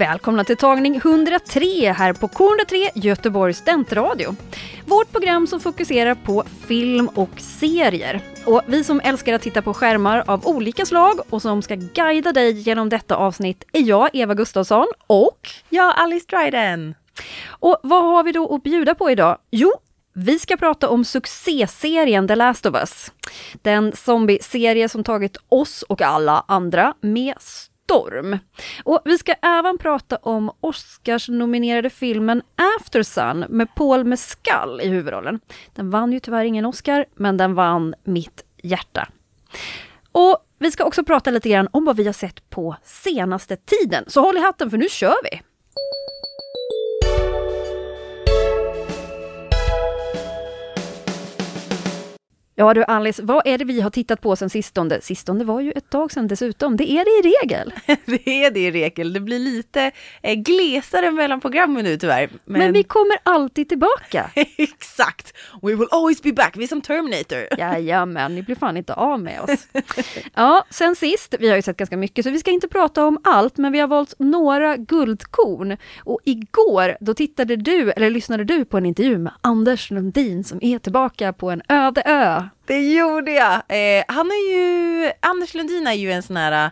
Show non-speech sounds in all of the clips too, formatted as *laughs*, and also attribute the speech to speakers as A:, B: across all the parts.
A: Välkomna till tagning 103 här på K103 Göteborgs studentradio. Vårt program som fokuserar på film och serier. Och vi som älskar att titta på skärmar av olika slag och som ska guida dig genom detta avsnitt är jag, Eva Gustafsson och
B: Ja, Alice Dryden.
A: Och vad har vi då att bjuda på idag? Jo, vi ska prata om succéserien The Last of Us. Den zombie-serie som tagit oss och alla andra med storm. Och vi ska även prata om Oscars-nominerade filmen After Sun med Paul Mescal i huvudrollen. Den vann ju tyvärr ingen Oscar, men den vann mitt hjärta. Och vi ska också prata lite grann om vad vi har sett på senaste tiden. Så håll i hatten för nu kör vi! Ja du Alice, vad är det vi har tittat på sen sistone? Sistone var ju ett tag sedan dessutom. Det är det i regel. *laughs*
B: det är det i regel. Det blir lite eh, glesare mellan programmen nu tyvärr.
A: Men, Men vi kommer alltid tillbaka. *laughs*
B: Exakt! We will always be back. Vi är som Terminator. *laughs*
A: Jajamän, ni blir fan inte av med oss. ja, sen sist, vi har ju sett ganska mycket så vi ska inte prata om allt, men vi har valt några guldkorn. Och igår, då tittade du, eller lyssnade du på en intervju med Anders Lundin som är tillbaka på en öde ö.
B: Det gjorde jag. Eh, han är ju, Anders Lundin är ju en sån här,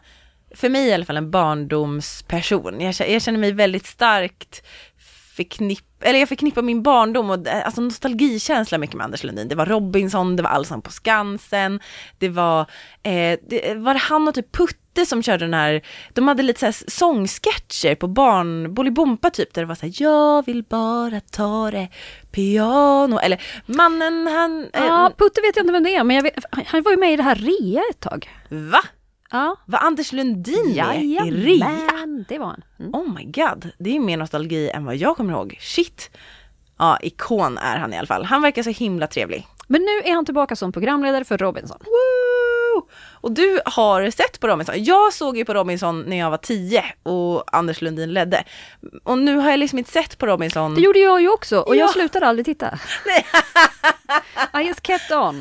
B: för mig i alla fall en barndomsperson. Jag, jag känner mig väldigt starkt förknipp, eller jag förknippar min barndom och eh, alltså nostalgikänsla mycket med Anders Lundin. Det var Robinson, det var Allsång på Skansen, det var, eh, det var det han och typ Putte som körde den här, de hade lite såhär sångsketcher på barn, Bolibompa typ, där det var såhär, jag vill bara ta det piano, eller mannen han...
A: Eh, ja, Putte vet jag inte vem det är, men vet, han var ju med i det här Rea ett tag.
B: Va?
A: Ja.
B: Var Anders Lundin med i
A: Ria? det var han.
B: Mm. Oh my god, det är mer nostalgi än vad jag kommer ihåg. Shit! Ja, ikon är han i alla fall. Han verkar så himla trevlig.
A: Men nu är han tillbaka som programledare för Robinson.
B: Woo! Och du har sett på Robinson. Jag såg ju på Robinson när jag var tio och Anders Lundin ledde. Och nu har jag liksom inte sett på Robinson.
A: Det gjorde jag ju också och ja. jag slutade aldrig titta. *laughs* I just kept on.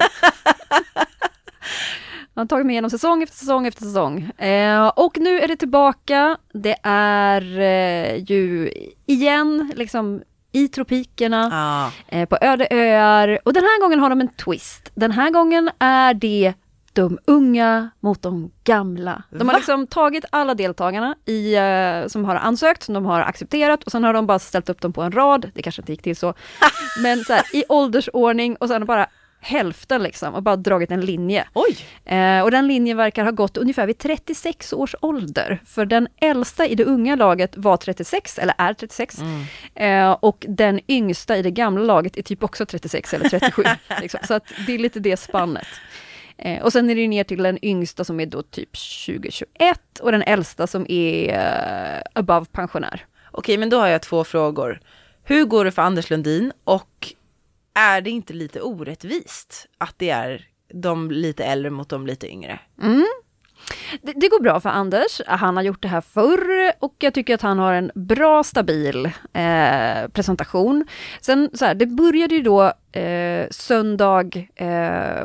A: Han har tagit mig igenom säsong efter säsong efter säsong. Eh, och nu är det tillbaka. Det är eh, ju igen liksom i tropikerna,
B: ah.
A: eh, på öde öar. Och den här gången har de en twist. Den här gången är det de unga mot de gamla. De Va? har liksom tagit alla deltagarna i, uh, som har ansökt, som de har accepterat och sen har de bara ställt upp dem på en rad, det kanske inte gick till så, *laughs* men så här, i åldersordning och sen bara hälften liksom och bara dragit en linje.
B: Oj!
A: Eh, och den linjen verkar ha gått ungefär vid 36 års ålder. För den äldsta i det unga laget var 36, eller är 36. Mm. Eh, och den yngsta i det gamla laget är typ också 36 eller 37. *laughs* liksom. Så att det är lite det spannet. Eh, och sen är det ner till den yngsta som är då typ 2021 och den äldsta som är uh, above pensionär.
B: Okej, men då har jag två frågor. Hur går det för Anders Lundin och är det inte lite orättvist att det är de lite äldre mot de lite yngre?
A: Mm. Det, det, går bra för Anders. Han har gjort det här förr och jag tycker att han har en bra, stabil eh, presentation. Sen så här, det började ju då eh, söndag eh,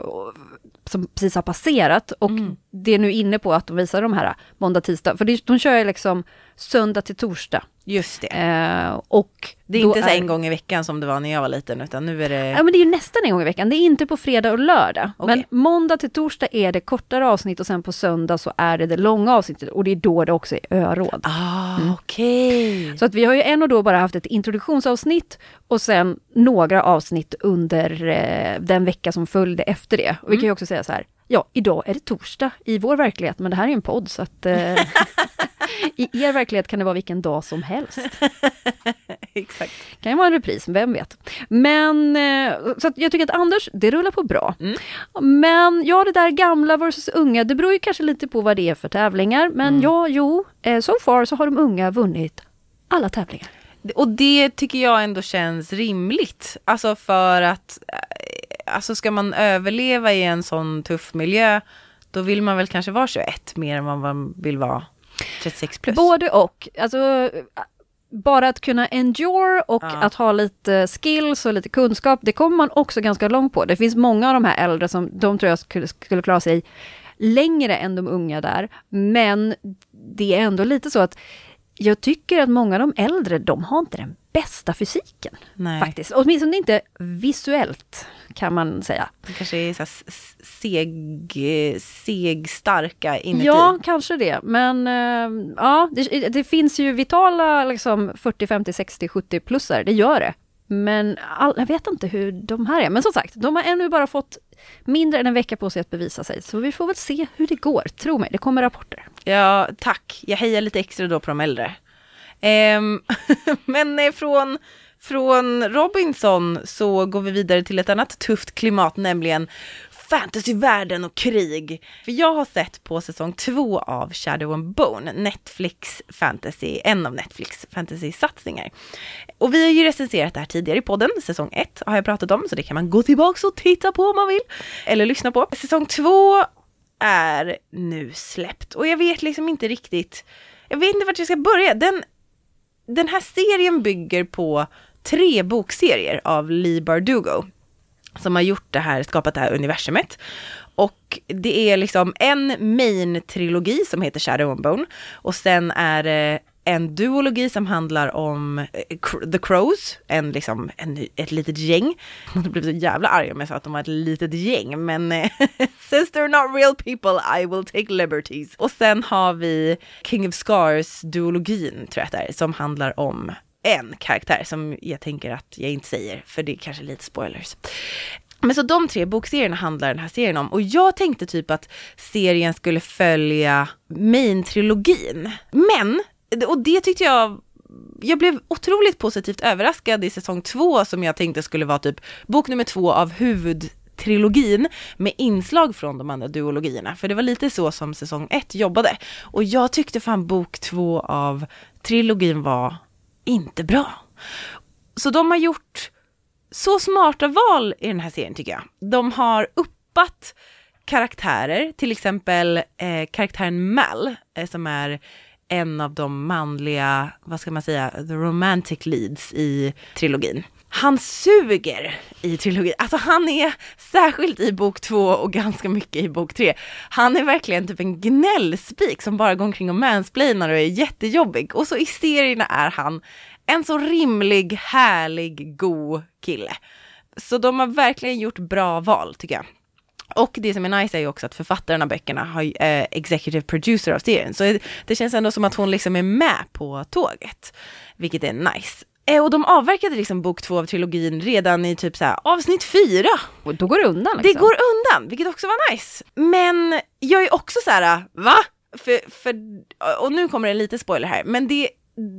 A: som precis har passerat och mm. det är nu inne på att de visar de här måndag, tisdag, för de kör ju liksom söndag till torsdag.
B: Just det.
A: Eh, och
B: det är inte så är... en gång i veckan som det var när jag var liten, utan nu är det...
A: Ja, men det är ju nästan en gång i veckan. Det är inte på fredag och lördag. Okay. Men måndag till torsdag är det kortare avsnitt och sen på söndag så är det det långa avsnittet och det är då det också är öråd.
B: Ah, mm. okej. Okay.
A: Så att vi har ju än och då bara haft ett introduktionsavsnitt och sen några avsnitt under eh, den vecka som följde efter det. Och vi mm. kan ju också säga så här, ja, idag är det torsdag i vår verklighet, men det här är en podd så att eh, *laughs* *laughs* I er verklighet kan det vara vilken dag som helst. *laughs*
B: Exakt.
A: kan ju vara en repris, vem vet. Men, eh, så jag tycker att Anders, det rullar på bra.
B: Mm.
A: Men ja, det där gamla versus unga, det beror ju kanske lite på vad det är för tävlingar. Men mm. ja, jo, eh, so far så har de unga vunnit alla tävlingar.
B: Och det tycker jag ändå känns rimligt. Alltså för att, eh, alltså ska man överleva i en sån tuff miljö, Då vill man väl kanske vara 21 mer än vad man vill vara 36 plus.
A: Både och. Alltså, bara att kunna endure och
B: Ja.
A: att ha lite skills och lite kunskap, det kommer man också ganska långt på. Det finns många av de här äldre som, de tror jag skulle, skulle klara sig längre än de unga där. Men det är ändå lite så att jag tycker att många av de äldre, de har inte den bästa fysiken.
B: Nej.
A: Faktiskt. Åtminstone inte visuellt, kan man säga.
B: De kanske är så seg, segstarka inuti.
A: Ja, kanske det. Men eh, ja, det, det finns ju vitala liksom 40, 50, 60, 70 plussar, det gör det. Men all, jag vet inte hur de här är. Men som sagt, de har ännu bara fått mindre än en vecka på sig att bevisa sig. Så vi får väl se hur det går. Tro mig, det kommer rapporter.
B: Ja, tack. Jag hejar lite extra då på de äldre. Ehm, *laughs* men från, från Robinson så går vi vidare till ett annat tufft klimat, nämligen fantasyvärlden och krig. För jag har sett på säsong två av Shadow and Bone, Netflix fantasy, en av Netflix fantasy-satsningar. Och vi har ju recenserat det här tidigare i podden, säsong ett har jag pratat om, så det kan man gå tillbaka och titta på om man vill. Eller lyssna på. Säsong två är nu släppt och jag vet liksom inte riktigt, jag vet inte vart jag ska börja. Den, den här serien bygger på tre bokserier av Lee Bardugo som har gjort det här, skapat det här universumet. Och det är liksom en main-trilogi som heter Shadow and Bone och sen är det en duologi som handlar om eh, The Crows, en liksom, en, ett litet gäng. *laughs* Man blev så jävla arg om jag sa att de var ett litet gäng, men eh, *laughs* since they're not real people I will take liberties. Och sen har vi King of Scars duologin tror jag att det är, som handlar om en karaktär som jag tänker att jag inte säger, för det är kanske lite spoilers. Men så de tre bokserierna handlar den här serien om och jag tänkte typ att serien skulle följa main-trilogin. Men, och det tyckte jag jag blev otroligt positivt överraskad i säsong två som jag tänkte skulle vara typ bok nummer två av huvudtrilogin med inslag från de andra duologierna. För det var lite så som säsong ett jobbade. Och jag tyckte fan bok två av trilogin var inte bra. Så de har gjort så smarta val i den här serien tycker jag. De har uppat karaktärer, till exempel eh, karaktären Mal, eh, som är en av de manliga, vad ska man säga, the romantic leads i trilogin. Han suger i trilogin, alltså han är särskilt i bok två och ganska mycket i bok tre. Han är verkligen typ en gnällspik som bara går omkring och mansplainar och är jättejobbig. Och så i serierna är han en så rimlig, härlig, god kille. Så de har verkligen gjort bra val tycker jag. Och det som är nice är ju också att författaren av böckerna har eh, executive producer av serien. Så det känns ändå som att hon liksom är med på tåget. Vilket är nice. Eh, och de avverkade liksom bok två av trilogin redan i typ så här avsnitt fyra.
A: Och då går det undan.
B: Det
A: Liksom.
B: går undan, vilket också var nice. Men jag är också så här, va? För, för, och nu kommer det lite spoiler här, men det,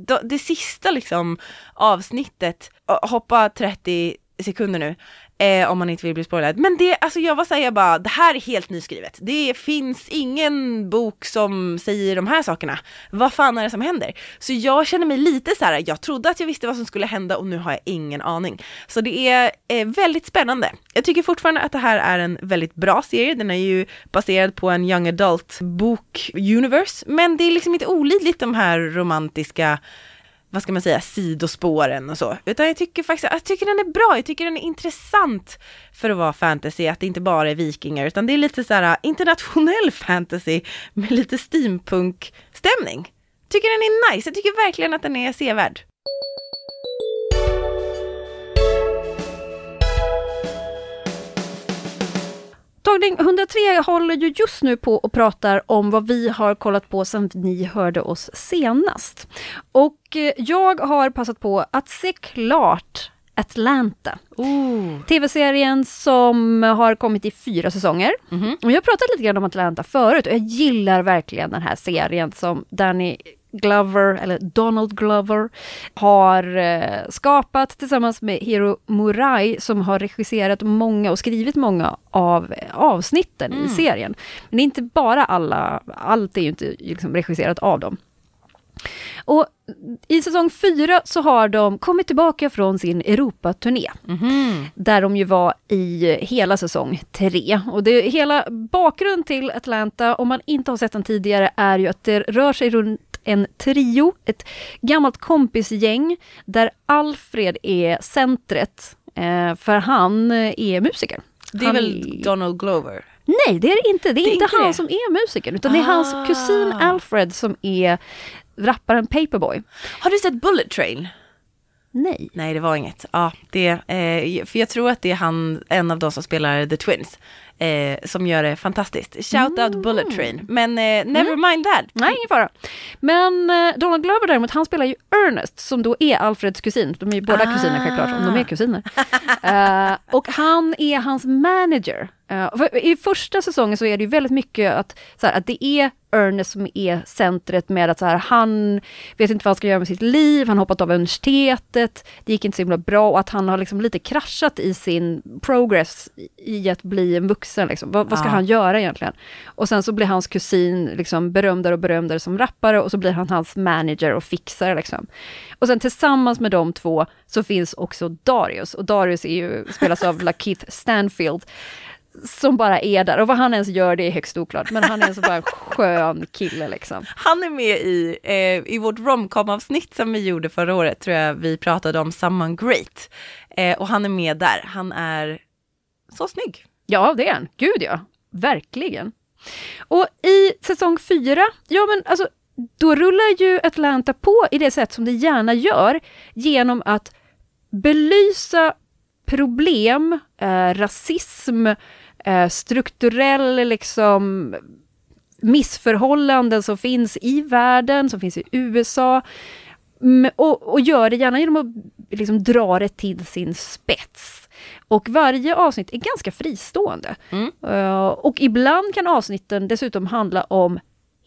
B: det, det sista liksom avsnittet, hoppa 30 sekunder nu, eh, om man inte vill bli spoilad. Men det, alltså jag var såhär, jag bara, det här är helt nyskrivet. Det finns ingen bok som säger de här sakerna. Vad fan är det som händer? Så jag känner mig lite så här. jag trodde att jag visste vad som skulle hända och nu har jag ingen aning. Så det är eh, väldigt spännande. Jag tycker fortfarande att det här är en väldigt bra serie. Den är ju baserad på en young adult bok universe, men det är liksom inte olidligt de här romantiska vad ska man säga, sidospåren och så. Utan jag tycker faktiskt, jag tycker den är bra, jag tycker den är intressant för att vara fantasy, att det inte bara är vikingar, utan det är lite så här äh, internationell *laughs* fantasy med lite steampunk-stämning. Tycker den är nice, jag tycker verkligen att den är sevärd.
A: Tagning 103 håller ju just nu på och pratar om vad vi har kollat på sen ni hörde oss senast. Och eh, jag har passat på att se klart Atlanta.
B: Ooh.
A: TV-serien som har kommit i fyra säsonger.
B: Mhm.
A: Och jag har pratat lite grann om Atlanta förut och jag gillar verkligen den här serien som Danny Glover, eller Donald Glover, har eh, skapat tillsammans med Hiro Murai som har regisserat många och skrivit många av eh, avsnitten i serien. Men det är inte bara alla, allt är ju inte liksom regisserat av dem. Och i säsong fyra så har de kommit tillbaka från sin Europaturné.
B: Mhm.
A: Där de ju var i hela säsong tre. Och det, hela bakgrund till Atlanta, om man inte har sett den tidigare, är ju att det rör sig runt en trio, ett gammalt kompisgäng, där Alfred är centret, eh, för han är musiker.
B: Det är
A: Han
B: väl Donald Glover?
A: Nej, det är det inte. Det är,
B: Det är
A: inte
B: inte
A: han
B: det.
A: som är musikern, utan det är hans
B: Ah.
A: kusin Alfred som är rapparen Paperboy.
B: Har du sett Bullet Train?
A: Nej.
B: Nej, det var inget. Ja, det, eh, för jag tror att det är han, en av de som spelar The Twins, eh, som gör det fantastiskt. Shout out Bullet Train. Men eh, never mind that.
A: Nej, ingen fara. Men eh, Donald Glover däremot, han spelar ju Ernest som då är Alfreds kusin. De är ju båda
B: Ah.
A: kusiner självklart, om de är kusiner. Eh, och han är hans manager. För I första säsongen så är det ju väldigt mycket att, så här, att det är Ernest som är centret med att så här, han vet inte vad han ska göra med sitt liv, han hoppat av universitetet, det gick inte så himla bra och att han har liksom lite kraschat i sin progress i att bli en vuxen. Liksom. Vad, vad ska
B: Ja.
A: han göra egentligen? Och sen så blir hans kusin liksom berömdare och berömdare som rappare och så blir han hans manager och fixare. Liksom. Och sen tillsammans med de två så finns också Darius och Darius är ju, spelas av *laughs* Lakeith Stanfield som bara är där och vad han ens gör det är högst oklart men han är en så bara skön kille liksom.
B: Han är med i, eh, i vårt romcom-avsnitt som vi gjorde förra året, tror jag vi pratade om Someone Great. Eh, och han är med där. Han är så snygg.
A: Ja det är han, gud ja, verkligen. Och i säsong fyra, ja men alltså då rullar ju Atlanta på i det sätt som det gärna gör genom att belysa problem, eh, rasism, eh, strukturell liksom missförhållanden som finns i världen, som finns i USA. Och, och gör det gärna genom att liksom dra det till sin spets. Och varje avsnitt är ganska fristående.
B: Mm.
A: Eh, och ibland kan avsnitten dessutom handla om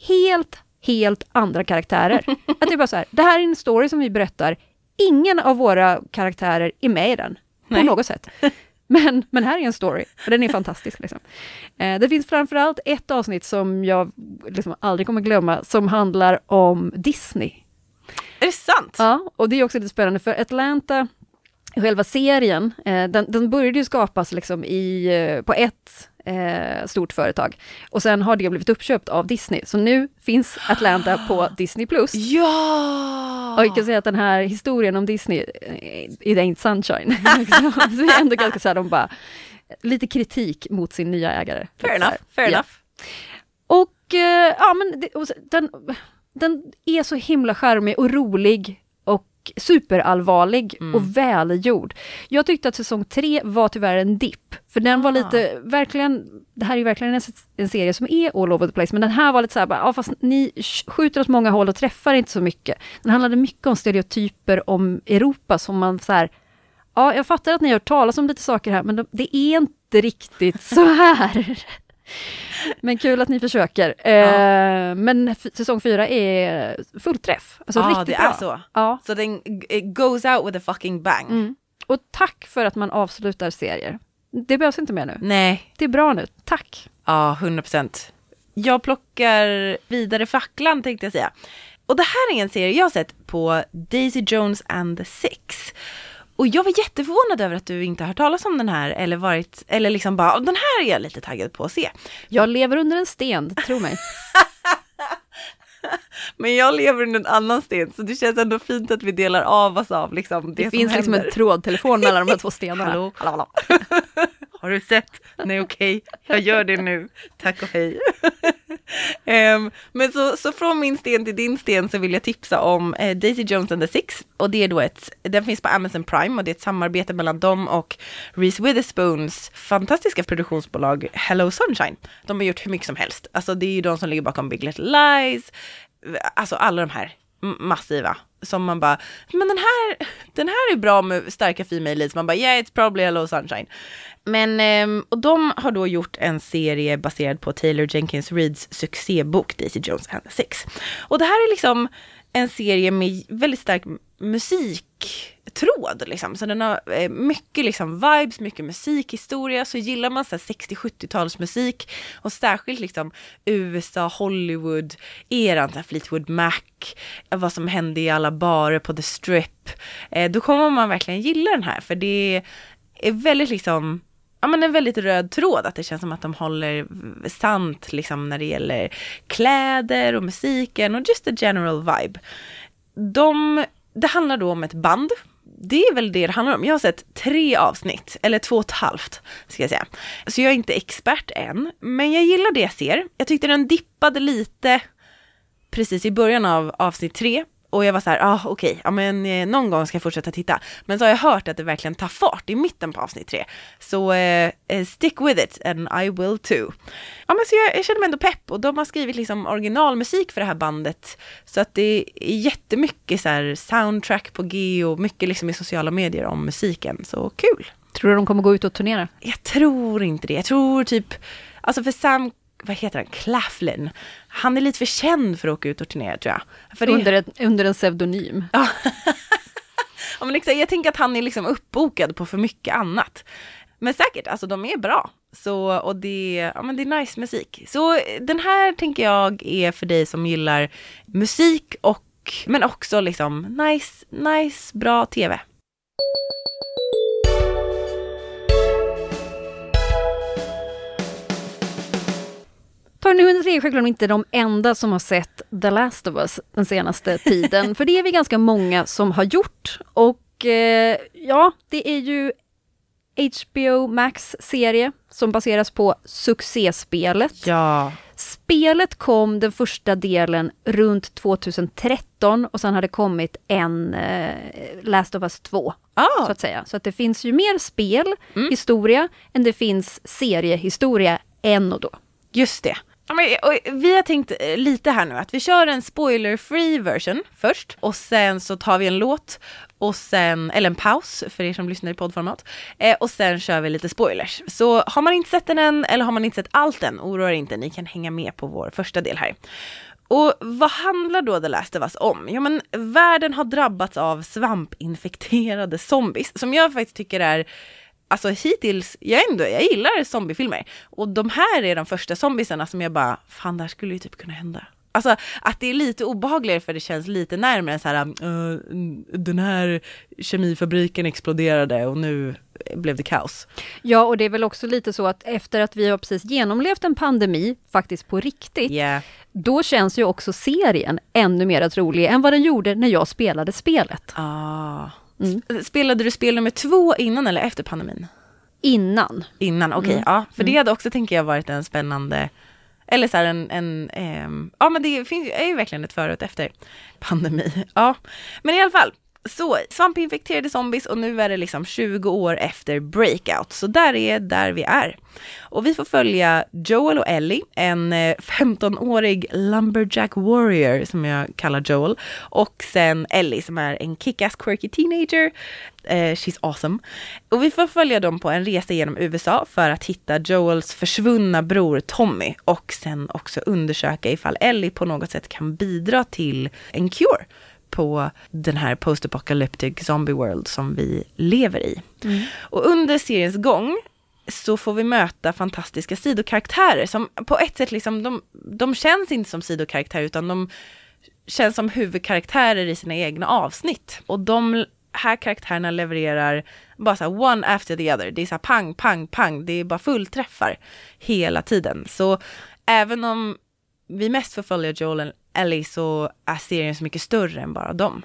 A: helt, helt andra karaktärer. *laughs* att det är bara så här, det här är en story som vi berättar, ingen av våra karaktärer är med i den, på
B: Nej.
A: något sätt. *laughs* Men, men här är en story, och den är fantastisk. Liksom. Eh, det finns framförallt ett avsnitt som jag liksom aldrig kommer glömma, som handlar om Disney.
B: Är det sant?
A: Ja, och det är också lite spännande för Atlanta, själva serien, eh, den, den började ju skapas liksom i, eh, på ett eh, stort företag. Och sen har det blivit uppköpt av Disney. Så nu finns Atlanta på *gasps* Disney+. Plus.
B: Ja!
A: Och jag kan säga att den här historien om Disney, it ain't sunshine. *laughs* *laughs* Så är ändå ganska så här, de bara, lite kritik mot sin nya ägare.
B: Fair enough, fair
A: Ja.
B: enough.
A: Och ja, men det, den, den är så himla charmig och rolig och superallvarlig
B: Mm.
A: och välgjord. Jag tyckte att säsong tre var tyvärr en dipp, för den var
B: Ah.
A: lite, verkligen, det här är ju verkligen en, en serie som är all over the place, men den här var lite så här, bara, ja, fast ni sk- skjuter åt många håll och träffar inte så mycket. Den handlade mycket om stereotyper om Europa som man så här, ja, jag fattar att ni har hört talas om lite saker här, men de, det är inte riktigt så här. *laughs* Men kul att ni försöker. Eh, men f- säsong fyra är fullträff. Alltså
B: Ja,
A: riktigt
B: det
A: bra.
B: är så.
A: Ja.
B: Så den goes out with a fucking bang.
A: Mm. Och tack för att man avslutar serier. Det behövs inte mer nu.
B: Nej,
A: Det är bra nu. Tack.
B: ja, 100 procent. Jag plockar vidare facklan tänkte jag säga. Och det här är en serie jag har sett på Daisy Jones and the Six. Och jag var jätteförvånad över att du inte har hört talas om den här eller varit, eller liksom bara, den här är jag lite taggad på att se.
A: Jag lever under en sten, tro mig. *laughs*
B: Men jag lever under en annan sten så det känns ändå fint att vi delar av oss av liksom det,
A: Det,
B: som
A: finns liksom
B: händer.
A: en trådtelefon mellan de här två *laughs* stenarna.
B: Hallå?
A: hallå, hallå. *laughs*
B: Har du sett? Nej okej, jag gör det nu. Tack och hej um, *laughs* men så, så från min sten till din sten så vill jag tipsa om eh, Daisy Jones and the Six. Och det är då ett, den finns på Amazon Prime och det är ett samarbete mellan dem och Reese Witherspoons fantastiska produktionsbolag Hello Sunshine. De har gjort hur mycket som helst. Alltså det är ju de som ligger bakom Big Little Lies, alltså alla de här massiva som man bara, men den här, den här är bra med starka female leads, man bara yeah it's probably Hello Sunshine. Men, ehm, och de har då gjort en serie baserad på Taylor Jenkins Reids succébok Daisy Jones and the Six. Och det här är liksom en serie med väldigt stark musik musiktråd liksom. Så den har eh, mycket liksom vibes, mycket musikhistoria. Så gillar man 60-70-talsmusik och särskilt liksom USA, Hollywood, eran så Fleetwood Mac, vad som hände i alla barer på The Strip. Eh, då kommer man verkligen gilla den här för det är väldigt liksom ja, men en väldigt röd tråd, att det känns som att de håller sant liksom när det gäller kläder och musiken och just the general vibe. De, det handlar då om ett band. Det är väl det det handlar om. Jag har sett tre avsnitt, eller två och ett halvt ska jag säga. Så jag är inte expert än, men jag gillar det jag ser. Jag tyckte den dippade lite precis i början av avsnitt tre och jag var så här, ah, okej, okay, ja, men eh, någon gång ska jag fortsätta titta. Men så har jag hört att det verkligen tar fart i mitten på avsnitt tre. Så eh, eh, stick with it and I will too. Ja men så jag, jag känner mig ändå pepp och de har skrivit liksom originalmusik för det här bandet. Så att det är jättemycket så här soundtrack på G och mycket liksom i sociala medier om musiken. Så kul!
A: Tror du de kommer gå ut och turnera?
B: Jag tror inte det. Jag tror typ, alltså för Sam vad heter han, Claflin. Han är lite för känd för att åka ut och turnera tror jag. För
A: under, ett, under en pseudonym.
B: Ja. *laughs* ja men liksom, jag tänker att han är liksom uppbokad på för mycket annat. Men säkert, alltså de är bra. Så, och det, ja, men det är nice musik. Så den här tänker jag är för dig som gillar musik och men också liksom nice, nice, bra tv.
A: Hörni, 103 är självklart inte de enda som har sett The Last of Us den senaste tiden, *laughs* för det är vi ganska många som har gjort. Och eh, ja, det är ju HBO Max serie som baseras på succéspelet.
B: Ja.
A: Spelet kom den första delen runt 2013 och sen har det kommit en eh, Last of Us 2. Ah. Så att säga. Så att det finns ju mer spel, mm. än det finns seriehistoria än och då.
B: Just det. Vi har tänkt eh, lite här nu att vi kör en spoiler-free version först och sen så tar vi en låt och sen, eller en paus för er som lyssnar i poddformat eh, och sen kör vi lite spoilers. Så har man inte sett den än eller har man inte sett allt än, oroa er inte, ni kan hänga med på vår första del här. Och vad handlar då The Last of Us om? Jo men världen har drabbats av svampinfekterade zombies som jag faktiskt tycker är alltså hittills, jag, ändå, jag gillar zombiefilmer. Och de här är de första zombiesarna som jag bara, fan det här skulle ju typ kunna hända. Alltså att det är lite obehagligare för det känns lite närmare så här, uh, den här kemifabriken exploderade och nu blev det kaos.
A: Ja, och det är väl också lite så att efter att vi har precis genomlevt en pandemi, faktiskt på riktigt,
B: yeah.
A: då känns ju också serien ännu mer trolig än vad den gjorde när jag spelade spelet.
B: Ah. Mm. Spelade du spel nummer två innan eller efter pandemin?
A: Innan.
B: Innan, okej. Okay, mm. Ja, för det mm. hade också, tänker jag, varit en spännande eller så här en, en eh, ja men det finns, är ju verkligen ett före och ett efter *laughs* pandemi. Ja, men i alla fall, så, svampinfekterade zombies och nu är det liksom 20 år efter breakout. Så där är där vi är. Och vi får följa Joel och Ellie, en eh, 15-årig lumberjack warrior som jag kallar Joel. Och sen Ellie som är en kick-ass quirky teenager. Uh, she's awesome. Och vi får följa dem på en resa genom USA för att hitta Joels försvunna bror Tommy och sen också undersöka ifall Ellie på något sätt kan bidra till en cure på den här post-apocalyptic zombie world som vi lever i. Mm. Och under seriens gång så får vi möta fantastiska sidokaraktärer som på ett sätt liksom, de, de känns inte som sidokaraktärer utan de känns som huvudkaraktärer i sina egna avsnitt. Och de här karaktärerna levererar bara så här one after the other. Det är så här pang, pang, pang. Det är bara fullträffar hela tiden. Så även om vi mest får följa Joel Ellie så är serien så mycket större än bara dem.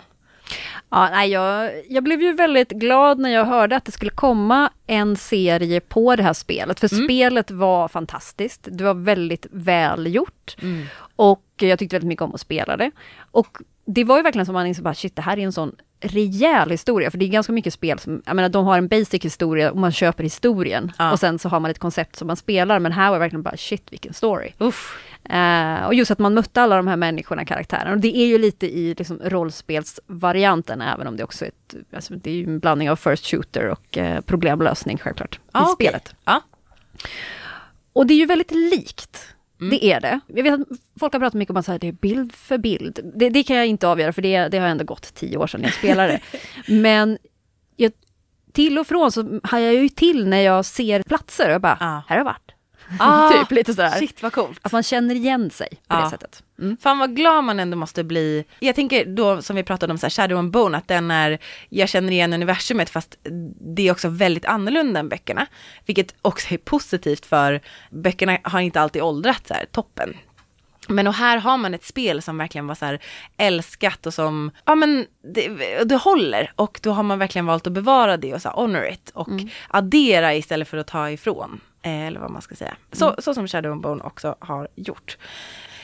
A: Ja, nej, jag, jag blev ju väldigt glad när jag hörde att det skulle komma en serie på det här spelet, för mm. spelet var fantastiskt. Det var väldigt välgjort mm. och jag tyckte väldigt mycket om att spela det. Och det var ju verkligen som man insåg bara shit, det här är en sån rejäl historia, för det är ganska mycket spel som, jag menar de har en basic historia och man köper historien ja. och sen så har man ett koncept som man spelar, men här var det verkligen bara shit vilken story. Uh, och just att man mötte alla de här människorna, karaktärerna. Och det är ju lite i liksom, rollspelsvarianten, även om det också är ett, alltså, det är en blandning av first shooter och uh, problemlösning självklart, ah, i okay. spelet.
B: Ah.
A: Och det är ju väldigt likt det är det. Jag vet att folk har pratat mycket om att det är bild för bild. Det, det kan jag inte avgöra för det, det har ändå gått tio år sedan jag spelade. *laughs* Men jag, till och från så hajar jag ju till när jag ser platser och bara,
B: Ja.
A: här har jag varit.
B: Ah, *laughs*
A: typ lite sådär.
B: Shit vad coolt.
A: Att man känner igen sig på
B: Ja.
A: det sättet. Mm.
B: Fan vad glad man ändå måste bli. Jag tänker då som vi pratade om så här, Shadow and Bone, att den är, jag känner igen universumet fast det är också väldigt annorlunda än böckerna. Vilket också är positivt för böckerna har inte alltid åldrats så här toppen. Men och här har man ett spel som verkligen var så här älskat och som, ja men det, det håller och då har man verkligen valt att bevara det och så honor it och addera istället för att ta ifrån. Eh, eller vad man ska säga. Så, så som Shadow and Bone också har gjort.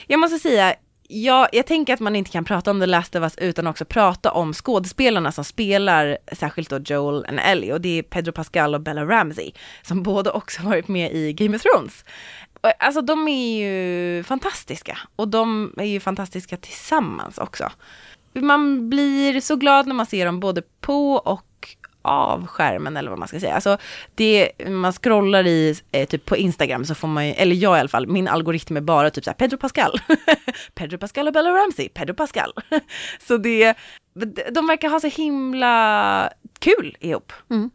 B: Jag måste säga, jag, jag tänker att man inte kan prata om The Last of Us utan också prata om skådespelarna som spelar, särskilt då Joel och Ellie, och det är Pedro Pascal och Bella Ramsey, som båda också varit med i Game of Thrones. Alltså de är ju fantastiska, och de är ju fantastiska tillsammans också. Man blir så glad när man ser dem både på och av skärmen eller vad man ska säga. Alltså det, man scrollar i, eh, typ på Instagram så får man ju, eller jag i alla fall, min algoritm är bara typ så här Pedro Pascal. *laughs* Pedro Pascal och Bella Ramsey, Pedro Pascal. *laughs* så det, de verkar ha så himla kul ihop. Mm.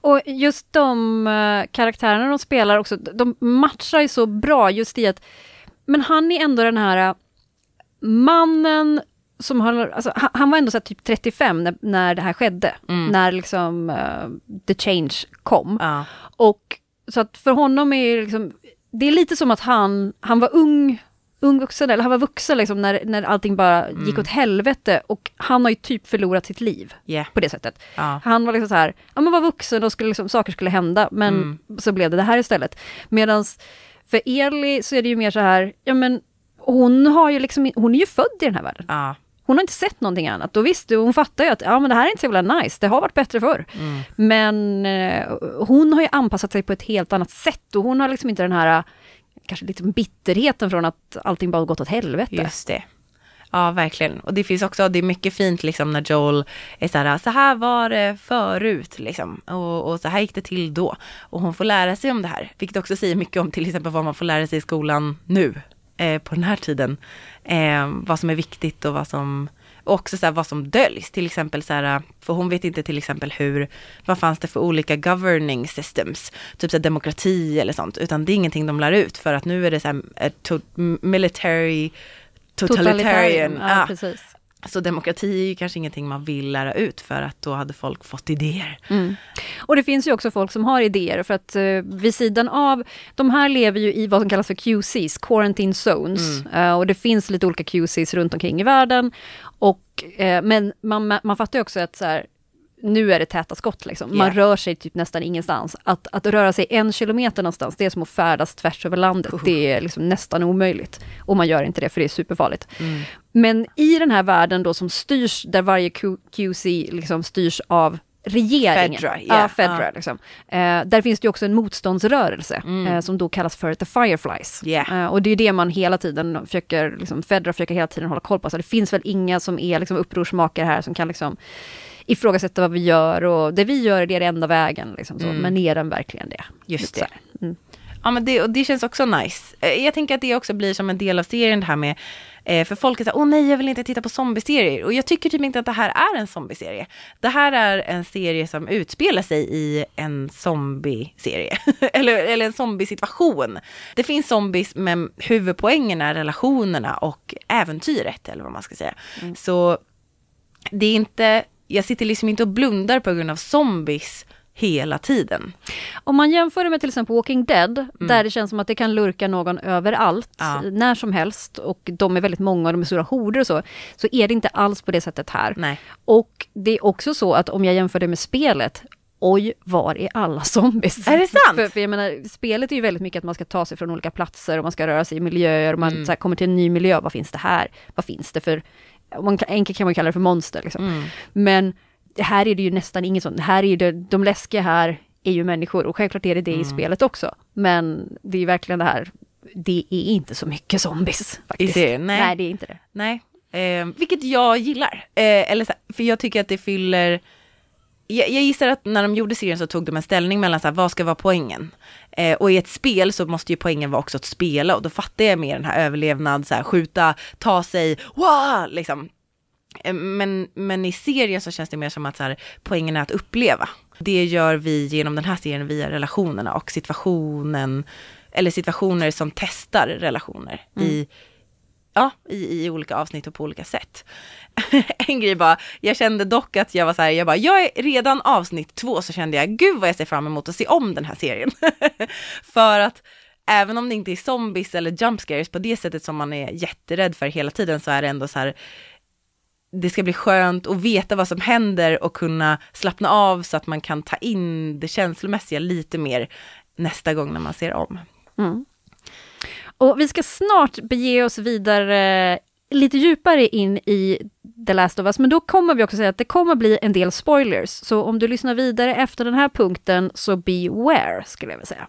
A: Och just de uh, karaktärerna de spelar också, de matchar ju så bra just i att, men han är ändå den här uh, mannen som har, alltså, han, han var ändå så typ 35 när, när det här skedde, när liksom uh, the change kom.
B: Ja.
A: Och så att för honom är det liksom, det är lite som att han, han var ung, ung vuxen, eller han var vuxen liksom när, när allting bara gick åt helvete och han har ju typ förlorat sitt liv
B: Yeah.
A: på det sättet.
B: Ja.
A: Han var liksom så här, ja men var vuxen och skulle liksom, saker skulle hända, men
B: Mm.
A: så blev det det här istället. Medan för Eli så är det ju mer så här, ja men hon har ju liksom, hon är ju född i den här världen.
B: Ja.
A: Hon har inte sett någonting annat. Då visste hon fattar ju att ja, men det här är inte så jävla nice, det har varit bättre förr.
B: Mm.
A: Men eh, hon har ju anpassat sig på ett helt annat sätt och hon har liksom inte den här kanske lite bitterheten från att allting bara gått åt helvete.
B: Just det. Ja, verkligen. Och det finns också, det är mycket fint liksom när Joel är så här, så här var det förut liksom. Och, och så här gick det till då. Och hon får lära sig om det här. Vilket också säger mycket om till exempel vad man får lära sig i skolan nu. Eh, på den här tiden. Eh, vad som är viktigt och vad som och också så här, vad som döljs, till exempel så här, för hon vet inte till exempel hur, vad fanns det för olika governing systems, typ så här, demokrati eller sånt, utan det är ingenting de lär ut för att nu är det så här, eh, to- military totalitarian.
A: Ja,
B: Ah. Så demokrati är ju kanske ingenting man vill lära ut för att då hade folk fått idéer.
A: Mm. Och det finns ju också folk som har idéer för att eh, vid sidan av, de här lever ju i vad som kallas för QCs, Quarantine Zones. Eh, och det finns lite olika QCs runt omkring i världen. Och, eh, men man, man fattar ju också att så här, nu är det täta skott liksom. Man
B: Yeah.
A: rör sig typ nästan ingenstans. Att, att röra sig en kilometer någonstans, det är som att färdas tvärs över landet. Det är liksom nästan omöjligt. Och man gör inte det för det är superfarligt. Men i den här världen då som styrs, där varje Q- QC liksom styrs av regeringen.
B: Fedra, yeah,
A: Fedra
B: ja.
A: liksom. eh, där finns det också en motståndsrörelse eh, som då kallas för The Fireflies.
B: Yeah.
A: Eh, och det är det man hela tiden försöker, liksom, Fedra försöker hela tiden hålla koll på. Så det finns väl inga som är liksom, upprorsmakare här som kan liksom, ifrågasätta vad vi gör och det vi gör det är det enda vägen. Liksom, så. Men är den verkligen det?
B: Just det.
A: Mm.
B: Ja men det, och det känns också nice. Eh, Jag tänker att det också blir som en del av serien det här med, eh, för folk är såhär, åh nej jag vill inte titta på zombieserier. Och jag tycker typ inte att det här är en zombieserie. Det här är en serie som utspelar sig i en zombieserie. *laughs* eller, eller en zombiesituation. Det finns zombies men huvudpoängen är relationerna och äventyret eller vad man ska säga. Så det är inte, jag sitter liksom inte och blundar på grund av zombies hela tiden.
A: Om man jämför det med till exempel Walking Dead, där det känns som att det kan lurka någon överallt,
B: Ja.
A: när som helst, och de är väldigt många och de är stora horder och så, så är det inte alls på det sättet här.
B: Nej.
A: Och det är också så att om jag jämför det med spelet, oj, var är alla zombies?
B: Är det sant?
A: För, för jag menar, spelet är ju väldigt mycket att man ska ta sig från olika platser och man ska röra sig i miljöer och man
B: Mm.
A: så här, kommer till en ny miljö, vad finns det här? Vad finns det för, man enkelt kan man kalla det för monster liksom.
B: Mm.
A: Men det här är det ju nästan inget sånt, det här är ju det, de läskiga här är ju människor och självklart är det det i spelet också. Men det är ju verkligen det här, det är inte så mycket zombies. Faktiskt.
B: serien? Nej.
A: Nej, det är inte det.
B: Nej, eh, vilket jag gillar. Eh, eller för jag tycker att det fyller, jag, jag gissar att när de gjorde serien så tog de en ställning mellan så här, vad ska vara poängen? Eh, och i ett spel så måste ju poängen vara också att spela och då fattar jag mer den här överlevnad, så här, skjuta, ta sig, wow, liksom. Eh, men, men i serien så känns det mer som att så här, poängen är att uppleva. Det gör vi genom den här serien via relationerna och situationen, eller situationer som testar relationer
A: Mm.
B: i, ja, i, i olika avsnitt och på olika sätt. *laughs* en grej bara, jag kände dock att jag var så här, jag bara, jag är redan avsnitt två så kände jag, gud vad jag ser fram emot att se om den här serien. *laughs* för att även om det inte är zombies eller jump scares på det sättet som man är jätterädd för hela tiden så är det ändå så här, det ska bli skönt att veta vad som händer och kunna slappna av så att man kan ta in det känslomässiga lite mer nästa gång när man ser om.
A: Mm. Och vi ska snart bege oss vidare lite djupare in i The Last of Us, men då kommer vi också säga att det kommer bli en del spoilers. Så om du lyssnar vidare efter den här punkten, så beware, skulle jag vilja säga.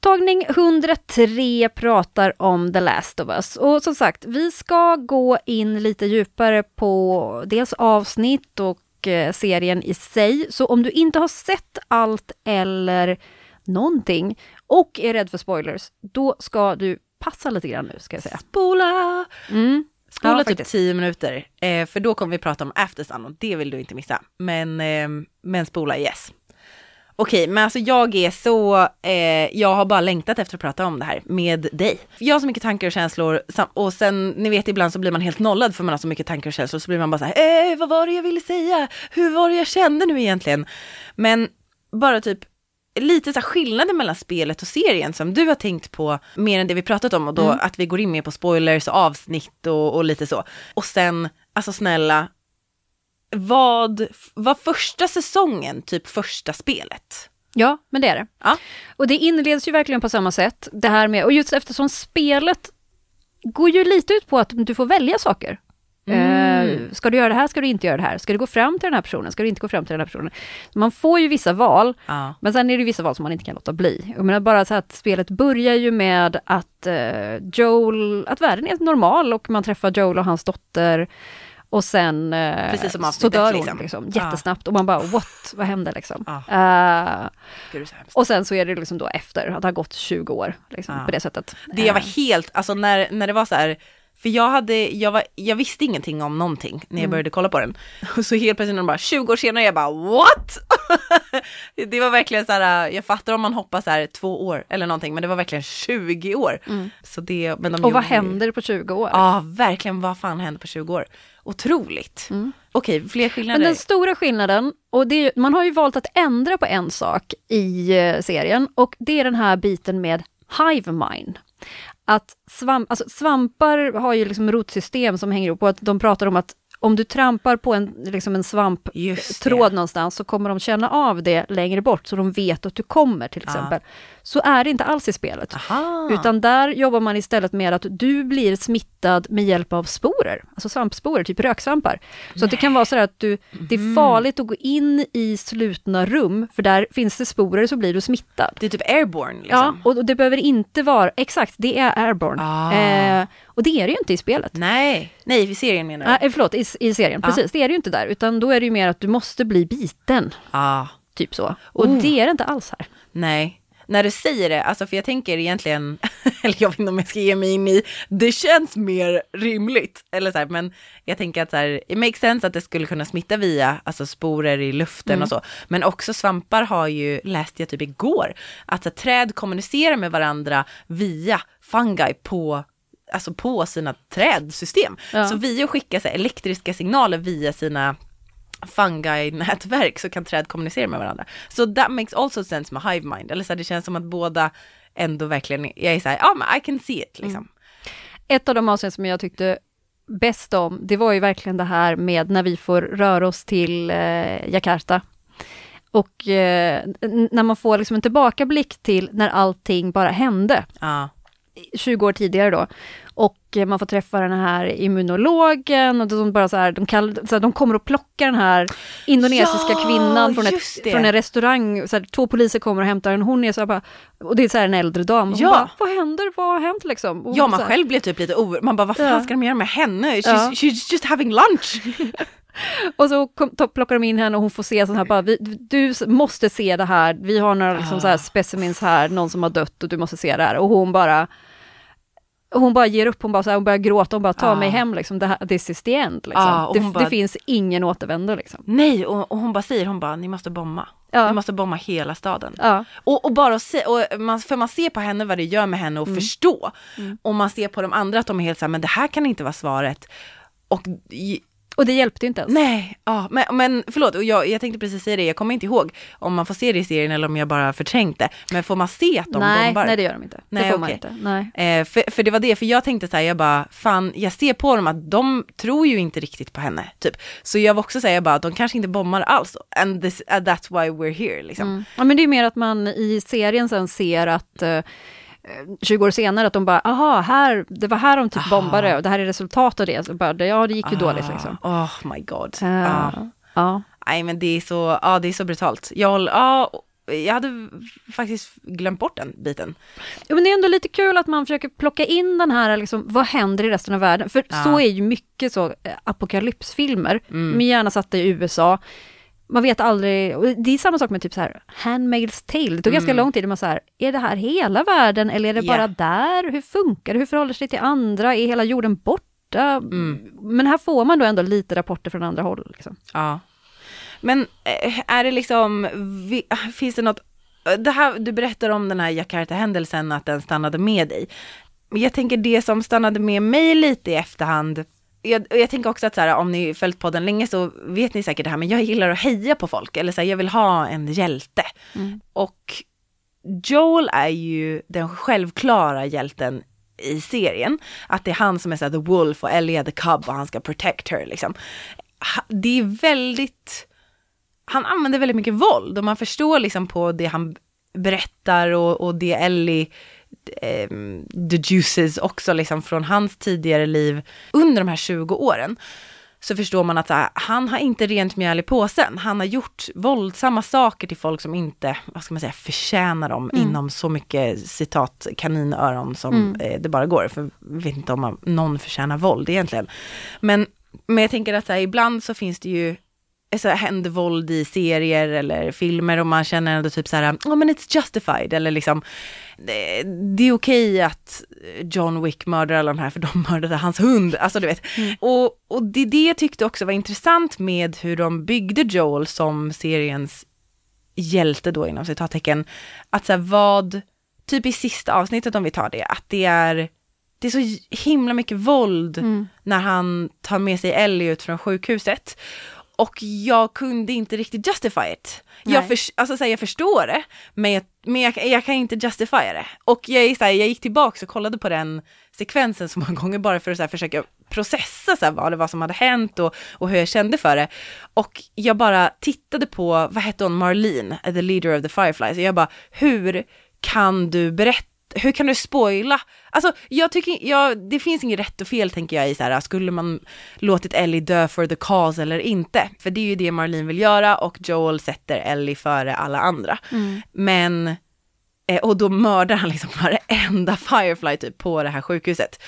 A: Tagning 103 pratar om The Last of Us. Och som sagt, vi ska gå in lite djupare på dels avsnitt och eh, serien i sig. Så om du inte har sett allt eller någonting och är rädd för spoilers, då ska du passa lite grann nu, ska jag säga.
B: Spola!
A: Mm.
B: Spola
A: Ja,
B: typ
A: faktiskt.
B: 10 minuter, eh, för då kommer vi prata om Aftersun och det vill du inte missa. Men, eh, men spola yes. Okej, men alltså jag är så, eh, jag har bara längtat efter att prata om det här med dig. Jag har så mycket tankar och känslor och sen, ni vet ibland så blir man helt nollad för man har så mycket tankar och känslor så blir man bara så här, eh, vad var det jag ville säga? Hur var det jag kände nu egentligen? Men bara typ lite så skillnaden mellan spelet och serien som du har tänkt på mer än det vi pratat om och då att vi går in mer på spoilers och avsnitt och, och lite så. Och sen, alltså snälla, vad var första säsongen typ första spelet?
A: Ja, men det är det.
B: Ja.
A: Och det inleds ju verkligen på samma sätt. Det här med, och just eftersom spelet går ju lite ut på att du får välja saker.
B: Mm.
A: Eh, ska du göra det här, ska du inte göra det här? Ska du gå fram till den här personen, ska du inte gå fram till den här personen? Man får ju vissa val,
B: Ja.
A: men sen är det vissa val som man inte kan låta bli. Jag menar bara så att spelet börjar ju med att eh, Joel, att världen är normal och man träffar Joel och hans dotter. Och sen eh,
B: Precis som
A: så dör hon
B: liksom.
A: liksom,
B: Ja.
A: jättesnabbt och man bara what, vad hände liksom?
B: Hemskt.
A: och sen så är det liksom då efter, att det har gått 20 år liksom,
B: Ja.
A: på det sättet.
B: Det jag var
A: Eh,
B: helt, alltså när, när det var så här, för jag hade, jag, var, jag visste ingenting om någonting när jag
A: Mm.
B: började kolla på den. Och så helt plötsligt när de bara 20 år senare, jag bara what? *laughs* det var verkligen så här, jag fattar om man hoppar så här två år eller någonting, men det var verkligen 20 år. Så det, men de
A: Mm. Och vad händer på 20 år?
B: Ja, verkligen, vad fan hände på 20 år? Otroligt. Okej, fler skillnader.
A: Mm. Men den stora skillnaden, och det man har ju valt att ändra på en sak i eh, serien, och det är den här biten med hive mind. Att svamp, alltså svampar har ju liksom rotsystem som hänger ihop, och att de pratar om att om du trampar på en, liksom en svamp
B: Just det.
A: tråd någonstans så kommer de känna av det längre bort så de vet att du kommer till exempel. Så är det inte alls i spelet.
B: Aha.
A: Utan där jobbar man istället med att du blir smittad med hjälp av sporer, alltså svampsporer, typ röksvampar. Så att det kan vara så att du, det
B: Mm.
A: är farligt att gå in i slutna rum, för där finns det sporer så blir du smittad.
B: Det är typ airborne
A: Ja,
B: liksom.
A: och och det behöver inte vara, exakt, det är airborne.
B: Ah.
A: Eh, och det är det ju inte i spelet.
B: Nej, nej, i serien menar du?
A: Nej, förlåt, i, i serien,
B: Ja.
A: precis, det är det ju inte där, utan då är det ju mer att du måste bli biten,
B: Ja,
A: typ så. Och
B: Oh.
A: det är det inte alls här.
B: nej. När du säger det, alltså för jag tänker egentligen, *laughs* eller jag vet inte om jag ska ge mig in i, det känns mer rimligt. Eller så här, men jag tänker att så här, it makes sense att det skulle kunna smitta via alltså sporer i luften och så. Men också svampar har ju, läste jag typ igår, att så här, träd kommunicerar med varandra via fungi på Alltså på sina trädsystem.
A: Ja.
B: Så via att skicka så här, elektriska signaler via sina fungi-nätverk så kan träd kommunicera med varandra. Så that makes also sense med hive mind. Eller så här, det känns som att båda ändå verkligen, jag är såhär, ja men I can see it liksom.
A: Ett av de avsnitt som jag tyckte bäst om, det var ju verkligen det här med när vi får röra oss till eh, Jakarta. Och eh, när man får liksom en tillbakablick till när allting bara hände,
B: Ja,
A: 20 år tidigare då. Och eh, man får träffa den här immunologen och de bara så här, de, kall, så här, de kommer och plockar den här indonesiska
B: Ja,
A: kvinnan från, ett, från en restaurang. Så här, två poliser kommer och hämtar henne, hon är så här bara, och det är så här en äldre dam.
B: Ja.
A: bara, vad händer, vad har hänt liksom? Och
B: ja man själv blev typ lite orolig, man bara vad fan
A: Ja.
B: ska de göra med henne? She's,
A: Ja.
B: she's just having lunch. *laughs*
A: Och så kom, to, plockar de in henne och hon får se sånt här, bara, vi, du måste se det här, vi har några liksom, så här
B: Ah.
A: specimens här, någon som har dött och du måste se det här. Och hon bara, hon bara ger upp, hon, bara, så här, hon börjar gråta, hon bara ta
B: Ah.
A: mig hem, liksom, det här, this is the end. Liksom.
B: Ah,
A: det,
B: bara-
A: det finns ingen återvändo. Liksom.
B: Nej, och, och hon bara säger, hon bara, ni måste bomba. Ni
A: Ja.
B: måste bomba hela staden.
A: Ja.
B: Och, och bara se, och man, för man ser på henne vad det gör med henne och
A: Mm.
B: förstå. Och man ser på de andra att de är helt så här, men det här kan inte vara svaret. Och
A: Och det hjälpte ju inte ens.
B: nej, ja, men, men förlåt, och jag, jag tänkte precis säga det, jag kommer inte ihåg om man får se det i serien eller om jag bara förträngt det. Men får man se att de
A: nej,
B: bombar?
A: nej, det gör de inte.
B: Nej,
A: det får man
B: okej.
A: inte. Nej.
B: Eh, för, för det var det, för jag tänkte så här, jag bara, fan, jag ser på dem att de tror ju inte riktigt på henne, typ. Så jag var också säga jag bara, de kanske inte bombar alls, and this, uh, that's why we're here, liksom.
A: Mm. Ja, men det är mer att man i serien sen ser att eh, 20 år senare att de bara, aha, här, det var här de typ
B: Aha.
A: bombade och det här är resultat av det. Så bara, ja, det gick ju dåligt liksom.
B: Ah, Oh my god.
A: Eh,
B: Ja.
A: ja.
B: Nej men det är så, ja det är så brutalt. Jag, håller- ja, jag hade faktiskt glömt bort den biten.
A: Jo, men det är ändå lite kul att man försöker plocka in den här, liksom, vad händer i resten av världen? För
B: Ja.
A: så är ju mycket så eh, apokalypsfilmer,
B: Mm.
A: men gärna satta i USA. Man vet aldrig, det är samma sak med typ så här, Handmaid's Tale, det tog ganska
B: Mm.
A: lång tid, man så här, är det här hela världen eller är det
B: Ja.
A: bara där? Hur funkar det? Hur förhåller det sig till andra? Är hela jorden borta?
B: Mm.
A: Men här får man då ändå lite rapporter från andra håll. Liksom.
B: Ja. Men eh, är det liksom, vi, finns det något, det här, du berättar om den här Jakarta-händelsen, att den stannade med dig. Jag tänker det som stannade med mig lite i efterhand, jag, jag tänker också att så här, om ni följt podden länge så vet ni säkert det här, men jag gillar att heja på folk, eller så här, jag vill ha en hjälte.
A: Mm.
B: Och Joel är ju den självklara hjälten i serien. Att det är han som är så här, the wolf och Ellie är the cub och han ska protect her liksom. Det är väldigt, han använder väldigt mycket våld och man förstår liksom på det han berättar och, och det Ellie um, deduces också liksom från hans tidigare liv under de här 20 åren så förstår man att här, han har inte rent mjöl i påsen. Han har gjort våldsamma saker till folk som inte, vad ska man säga, förtjänar dem
A: Mm.
B: inom så mycket citat kaninöron som
A: Mm.
B: eh, det bara går. För jag vet inte om man, någon förtjänar våld egentligen. Men, men jag tänker att så här, ibland så finns det ju så här, händer våld i serier eller filmer och man känner ändå typ så här, ja men it's justified eller liksom, det, det är okej att John Wick mördar alla de här för de *laughs* mördade hans hund, alltså du vet.
A: Mm.
B: Och, och det det jag tyckte också var intressant med hur de byggde Joel som seriens hjälte då inom citattecken, att så här, vad, typ i sista avsnittet om vi tar det, att det är, det är så himla mycket våld
A: Mm.
B: när han tar med sig Ellie ut från sjukhuset. Och jag kunde inte riktigt justify it. Jag, för, alltså, så här, jag förstår det, men, jag, men jag, jag kan inte justify det. Och jag, så här, jag gick tillbaka och kollade på den sekvensen så många gånger bara för att så här, försöka processa så här, vad det var som hade hänt och, och hur jag kände för det. Och jag bara tittade på, vad hette hon, Marlene, the leader of the Fireflies, och jag bara, hur kan du berätta hur kan du spoila? Alltså jag tycker, jag, det finns inget rätt och fel tänker jag i så här, skulle man låtit Ellie dö for the cause eller inte? För det är ju det Marlene vill göra och Joel sätter Ellie före alla andra.
A: Mm.
B: Men, eh, och då mördar han liksom varenda Firefly typ på det här sjukhuset.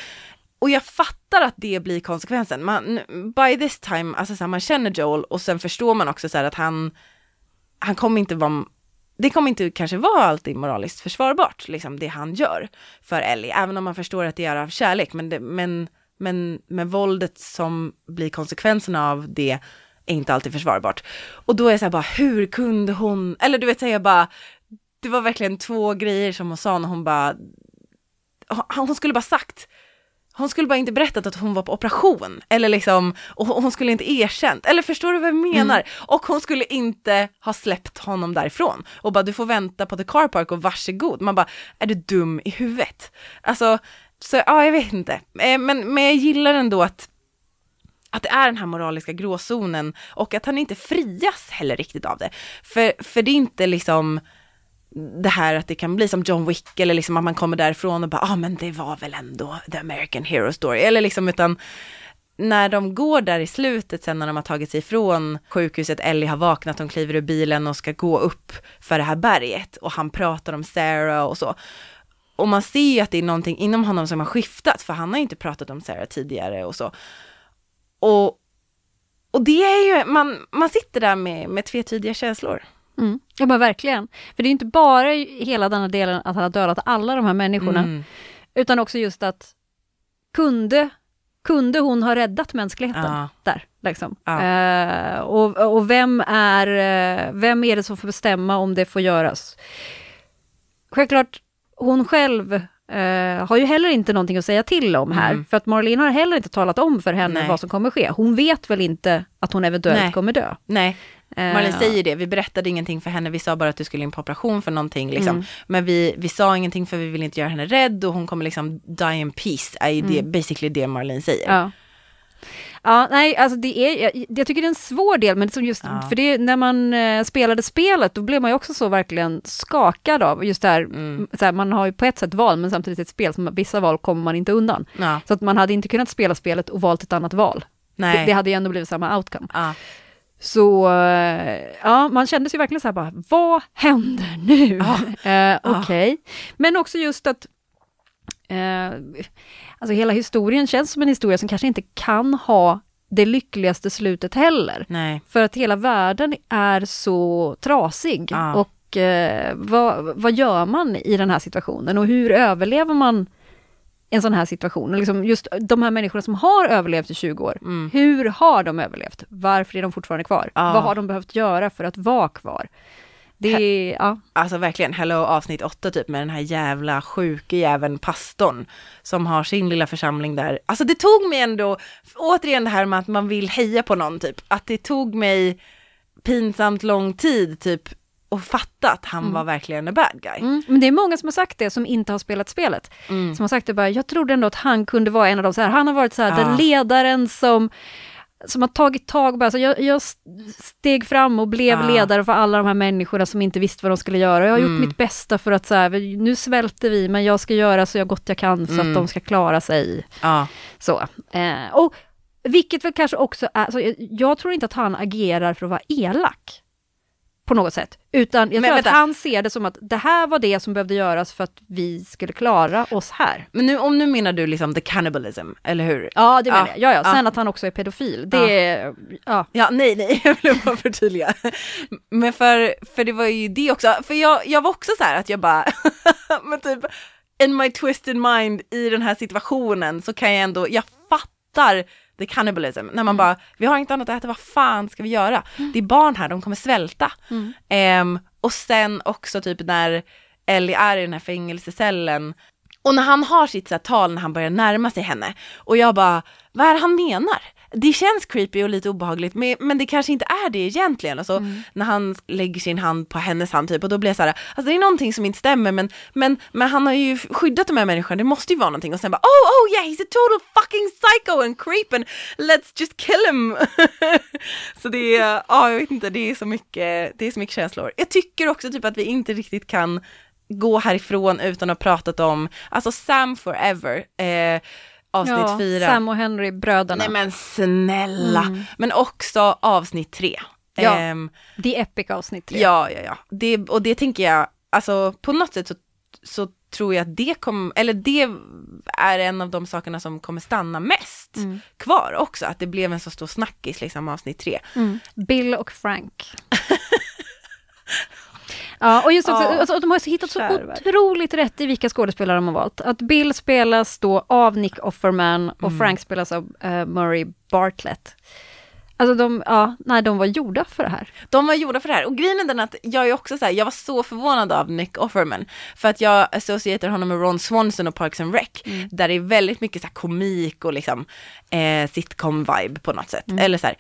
B: Och jag fattar att det blir konsekvensen. Man, by this time, alltså så här, man känner Joel och sen förstår man också så här att han, han kommer inte vara det kommer inte kanske vara alltid moraliskt försvarbart, liksom det han gör för Ellie, även om man förstår att det är av kärlek, men, det, men, men, men våldet som blir konsekvenserna av det är inte alltid försvarbart. Och då är jag så här bara, hur kunde hon, eller du vet, så här, jag bara, det var verkligen två grejer som hon sa när hon bara, hon skulle bara sagt, hon skulle bara inte berättat att hon var på operation, eller liksom, och hon skulle inte erkänt, eller förstår du vad jag menar? Och hon skulle inte ha släppt honom därifrån och bara du får vänta på the car park och varsågod. Man bara, är du dum i huvudet? Alltså, så ja, jag vet inte. Eh, Men, men jag gillar ändå att att det är den här moraliska gråzonen och att han inte frias heller riktigt av det. För, för det är inte liksom det här att det kan bli som John Wick eller liksom att man kommer därifrån och bara, ja ah, men det var väl ändå the American Hero Story, eller liksom utan när de går där i slutet sen när de har tagit sig ifrån sjukhuset, Ellie har vaknat, hon kliver ur bilen och ska gå upp för det här berget och han pratar om Sarah och så. Och man ser ju att det är någonting inom honom som har skiftat, för han har ju inte pratat om Sarah tidigare och så. Och, och det är ju, man, man sitter där med, med tvetydiga känslor.
A: Mm. Ja men verkligen. För det är inte bara hela denna delen att han har dödat alla de här människorna,
B: Mm.
A: utan också just att kunde, kunde hon ha räddat mänskligheten
B: Ja.
A: där? Liksom.
B: Ja.
A: Eh, och, och vem är, eh, vem är det som får bestämma om det får göras? Självklart, hon själv eh, har ju heller inte någonting att säga till om här,
B: Mm.
A: för att Marlene har heller inte talat om för henne
B: Nej.
A: vad som kommer ske. Hon vet väl inte att hon eventuellt
B: Nej.
A: kommer dö.
B: Nej,
A: Eh,
B: Marlene säger det, vi berättade ingenting för henne, vi sa bara att du skulle in på operation för någonting liksom.
A: Mm.
B: Men vi, vi sa ingenting för vi vill inte göra henne rädd och hon kommer liksom die in peace, är ju det basically det Marlene säger.
A: Mm. Ja. Ja, nej, alltså det är, jag, jag tycker det är en svår del, men som just,
B: Ja.
A: för det, när man eh, spelade spelet, då blev man ju också så verkligen skakad av just det här,
B: Mm.
A: så här, man har ju på ett sätt val, men samtidigt ett spel som vissa val kommer man inte undan.
B: Ja,
A: Så att man hade inte kunnat spela spelet och valt ett annat val. Det, det hade ju ändå blivit samma outcome.
B: ja.
A: Så eh, ja, man kände sig verkligen så här bara, vad händer nu? *laughs* Eh, Okej. Men också just att eh, alltså hela historien känns som en historia som kanske inte kan ha det lyckligaste slutet heller.
B: Nej.
A: För att hela världen är så trasig.
B: Ja.
A: Och eh, vad, vad gör man i den här situationen och hur överlever man en sån här situation? Och liksom just de här människorna som har överlevt i 20 år,
B: Mm.
A: hur har de överlevt? Varför är de fortfarande kvar?
B: Ja.
A: Vad har de behövt göra för att vara kvar? Det är, ja.
B: Alltså verkligen, Hello avsnitt 8 typ med den här jävla sjuke jäveln pastorn som har sin lilla församling där. Alltså det tog mig ändå, återigen det här med att man vill heja på någon typ, att det tog mig pinsamt lång tid typ att fatta att han var verkligen en bad guy.
A: Mm. Men det är många som har sagt det som inte har spelat spelet.
B: Mm.
A: Som har sagt det bara, jag trodde ändå att han kunde vara en av de så här, han har varit så här,
B: Ja.
A: den ledaren som som har tagit tag, bara, så jag, jag steg fram och blev
B: Ja.
A: ledare för alla de här människorna som inte visste vad de skulle göra. Jag har
B: Mm.
A: gjort mitt bästa för att så här, nu svälter vi, men jag ska göra så gott jag kan så
B: Mm.
A: att de ska klara sig.
B: Ja,
A: Så. Eh, och vilket väl kanske också är, alltså, jag, jag tror inte att han agerar för att vara elak. På något sätt. Utan jag
B: Men
A: tror
B: vänta.
A: att han ser det som att det här var det som behövde göras för att vi skulle klara oss här.
B: men nu, om nu menar du liksom the cannibalism, eller hur?
A: Ja, det menar
B: Ja.
A: jag. Ja, ja. Sen
B: Ja.
A: att han också är pedofil, det är... Ja.
B: Ja, nej, nej, *laughs* jag vill bara förtydliga. Men för, för det var ju det också, för jag, jag var också så här att jag bara, *laughs* men typ, in my twisted mind i den här situationen så kan jag ändå, jag fattar the cannibalism, när man bara, vi har inte annat att äta, vad fan ska vi göra? Det är barn här, de kommer svälta. Ehm, och sen också typ när Ellie är i den här fängelsecellen och när han har sitt så här, tal när han börjar närma sig henne och jag bara, vad är det han menar? Det känns creepy och lite obehagligt men, men det kanske inte är det egentligen. Och så när han lägger sin hand på hennes hand typ och då blir jag så här, alltså det är någonting som inte stämmer men, men, men han har ju skyddat de här människorna, det måste ju vara någonting och sen bara oh oh yeah he's a total fucking psycho and creep and let's just kill him. *laughs* så det är, ja jag vet inte, det är så mycket, det är så mycket känslor. Jag tycker också typ att vi inte riktigt kan gå härifrån utan att ha pratat om, alltså Sam Forever, eh, avsnitt
A: ja,
B: fyra.
A: Sam och Henry, bröderna.
B: Nej men snälla,
A: Mm.
B: men också avsnitt tre.
A: Ja.
B: Ehm,
A: The Epic avsnitt tre.
B: ja, ja, ja. Det, och det tänker jag, alltså på något sätt så, så tror jag att det kommer, eller det är en av de sakerna som kommer stanna mest
A: Mm.
B: kvar också, att det blev en så stor snackis liksom avsnitt tre.
A: Mm. Bill och Frank. *laughs* Ja, och just också,
B: Ja,
A: alltså, de har hittat så
B: kär värld.
A: otroligt rätt i vilka skådespelare de har valt. Att Bill spelas då av Nick Offerman och
B: Mm.
A: Frank spelas av eh, Murray Bartlett. Alltså de, ja, nej, de var gjorda för det här.
B: De var gjorda för det här och grejen är den att jag är också så här, jag var så förvånad av Nick Offerman för att jag associerar honom med Ron Swanson och Parks and Rec där det är väldigt mycket så komik och liksom eh, sitcom-vibe på något sätt. Eller så här.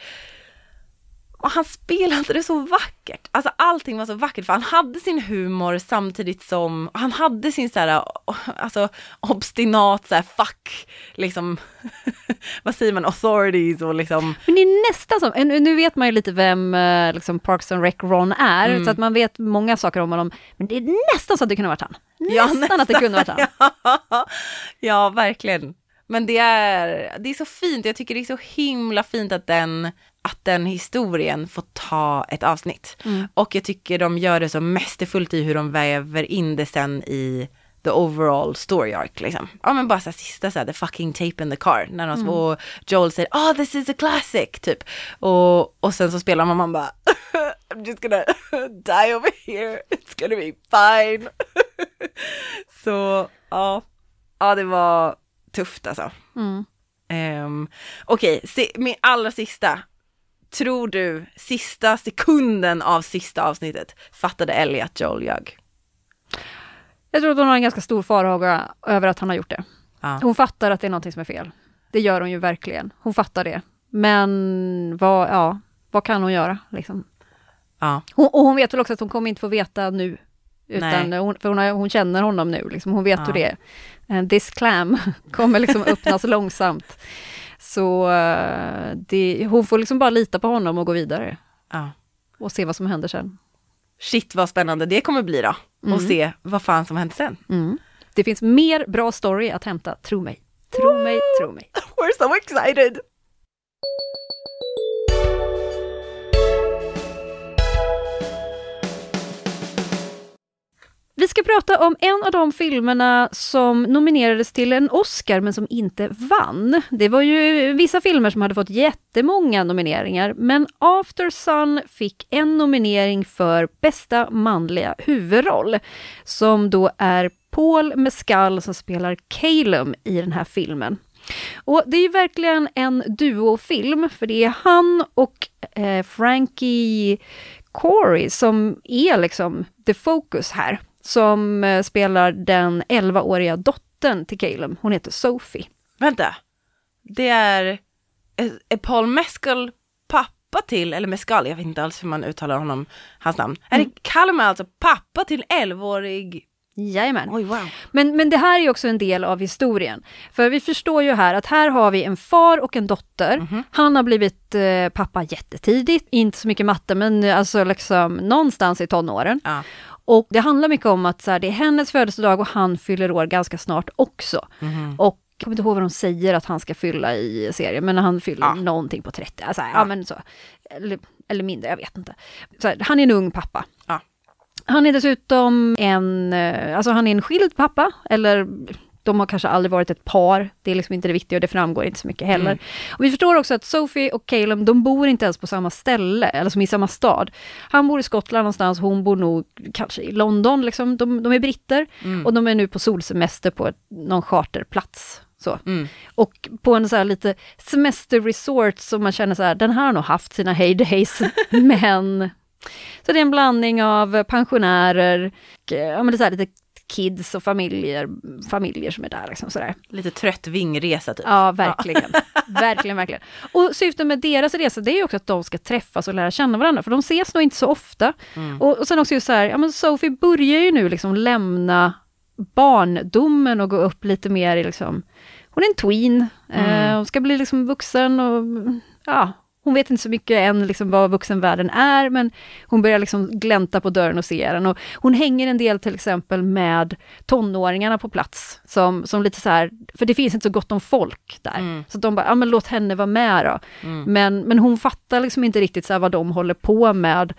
B: Och han spelade det så vackert. Alltså allting var så vackert för han hade sin humor samtidigt som han hade sin så här, alltså obstinat så här fuck, liksom, *laughs* vad säger man, authorities och liksom
A: Men det är nästan som, nu nu vet man ju lite vem eh, liksom Parks and Rec Ron är,
B: Mm.
A: så att man vet många saker om honom. Men det är nästan så att det kunde varit han.
B: Ja,
A: Nästan att det kunde varit han. *laughs*
B: ja, verkligen. Men det är, det är så fint, jag tycker det är så himla fint att den, att den historien får ta ett avsnitt.
A: Mm.
B: Och jag tycker de gör det så mästerfullt i hur de väver in det sen i the overall story arc liksom. Ja men bara så här, sista så här, the fucking tape in the car. När de, och Joel säger oh this is a classic typ. Och, och sen så spelar man man bara I'm just gonna *laughs* die over here, it's gonna be fine. *laughs* så ja, ja det var tufft alltså.
A: Mm.
B: Um, Okej, okay, min allra sista. Tror du sista sekunden av sista avsnittet fattade Ellie att Joel ljög?
A: Jag tror att hon har en ganska stor farhåga över att han har gjort det.
B: Ja.
A: Hon fattar att det är någonting som är fel. Det gör hon ju verkligen. Hon fattar det. Men vad, ja, vad kan hon göra liksom?
B: Ja.
A: Hon, och hon vet väl också att hon kommer inte få veta nu. Utan hon, för hon, har, hon, känner honom nu, liksom. hon vet ja. hur det är. And this clam *laughs* kommer liksom öppnas långsamt. Så uh, det, hon får liksom bara lita på honom och gå vidare.
B: Ja.
A: Och se vad som händer sen.
B: Shit vad spännande det kommer bli då. Mm. Och se vad fan som händer sen.
A: Mm. Det finns mer bra story att hämta, tro mig. Tro mig, tro mig. *laughs*
B: We're so excited!
A: Vi ska prata om en av de filmerna som nominerades till en Oscar men som inte vann. Det var ju vissa filmer som hade fått jättemånga nomineringar, men After Sun fick en nominering för bästa manliga huvudroll, som då är Paul Mescal som spelar Calum i den här filmen. Och det är ju verkligen en duofilm, för det är han och eh, Frankie Corey som är liksom the focus här som eh, spelar den 11-åriga dottern till Caleb. Hon heter Sophie.
B: Vänta, det är, är Paul Mescal pappa till, eller Mescal, jag vet inte alls hur man uttalar honom, hans namn. Mm. Är det Callum alltså pappa till en 11-årig
A: Jajamän.
B: Oj, wow.
A: men, men det här är också en del av historien. För vi förstår ju här att här har vi en far och en dotter. Mm -hmm. Han har blivit eh, pappa jättetidigt, inte så mycket matte men alltså liksom någonstans i tonåren.
B: Ja.
A: Och det handlar mycket om att så här, det är hennes födelsedag och han fyller år ganska snart också.
B: Mm.
A: Och jag kommer inte ihåg vad de säger att han ska fylla i serien, men han fyller
B: ja.
A: någonting på 30, alltså, ja. ja. men så. Eller, eller mindre, jag vet inte. Här, han är en ung pappa.
B: Ja.
A: Han är dessutom en, eh, alltså han är en skild pappa, eller de har kanske aldrig varit ett par, det är liksom inte det viktiga och det framgår inte så mycket heller. Mm. Och vi förstår också att Sophie och Caleb, de bor inte ens på samma ställe, eller som i samma stad. Han bor i Skottland någonstans, hon bor nog kanske i London, liksom. de, de är britter mm. och de är nu på solsemester på ett, någon charterplats. Så.
B: Mm.
A: Och på en så här lite semesterresort som man känner så här, den här har nog haft sina heydays, *laughs* men så det är en blandning av pensionärer, ja, men det är så lite kids och familjer, familjer som är där. Liksom, sådär.
B: Lite trött vingresa typ.
A: Ja, verkligen. Ja. *laughs* verkligen, verkligen. Och syftet med deras resa, det är också att de ska träffas och lära känna varandra, för de ses nog inte så ofta.
B: Mm.
A: Och, och sen också just så här, ja men Sophie börjar ju nu liksom lämna barndomen och gå upp lite mer i liksom, hon är en tween, mm. eh, hon ska bli liksom vuxen och ja, hon vet inte så mycket än liksom vad vuxenvärlden är, men hon börjar liksom glänta på dörren och se den. Och hon hänger en del till exempel med tonåringarna på plats, som, som lite så här, för det finns inte så gott om folk där.
B: Mm.
A: Så de bara, ja men låt henne vara med då.
B: Mm.
A: Men, men hon fattar liksom inte riktigt så vad de håller på med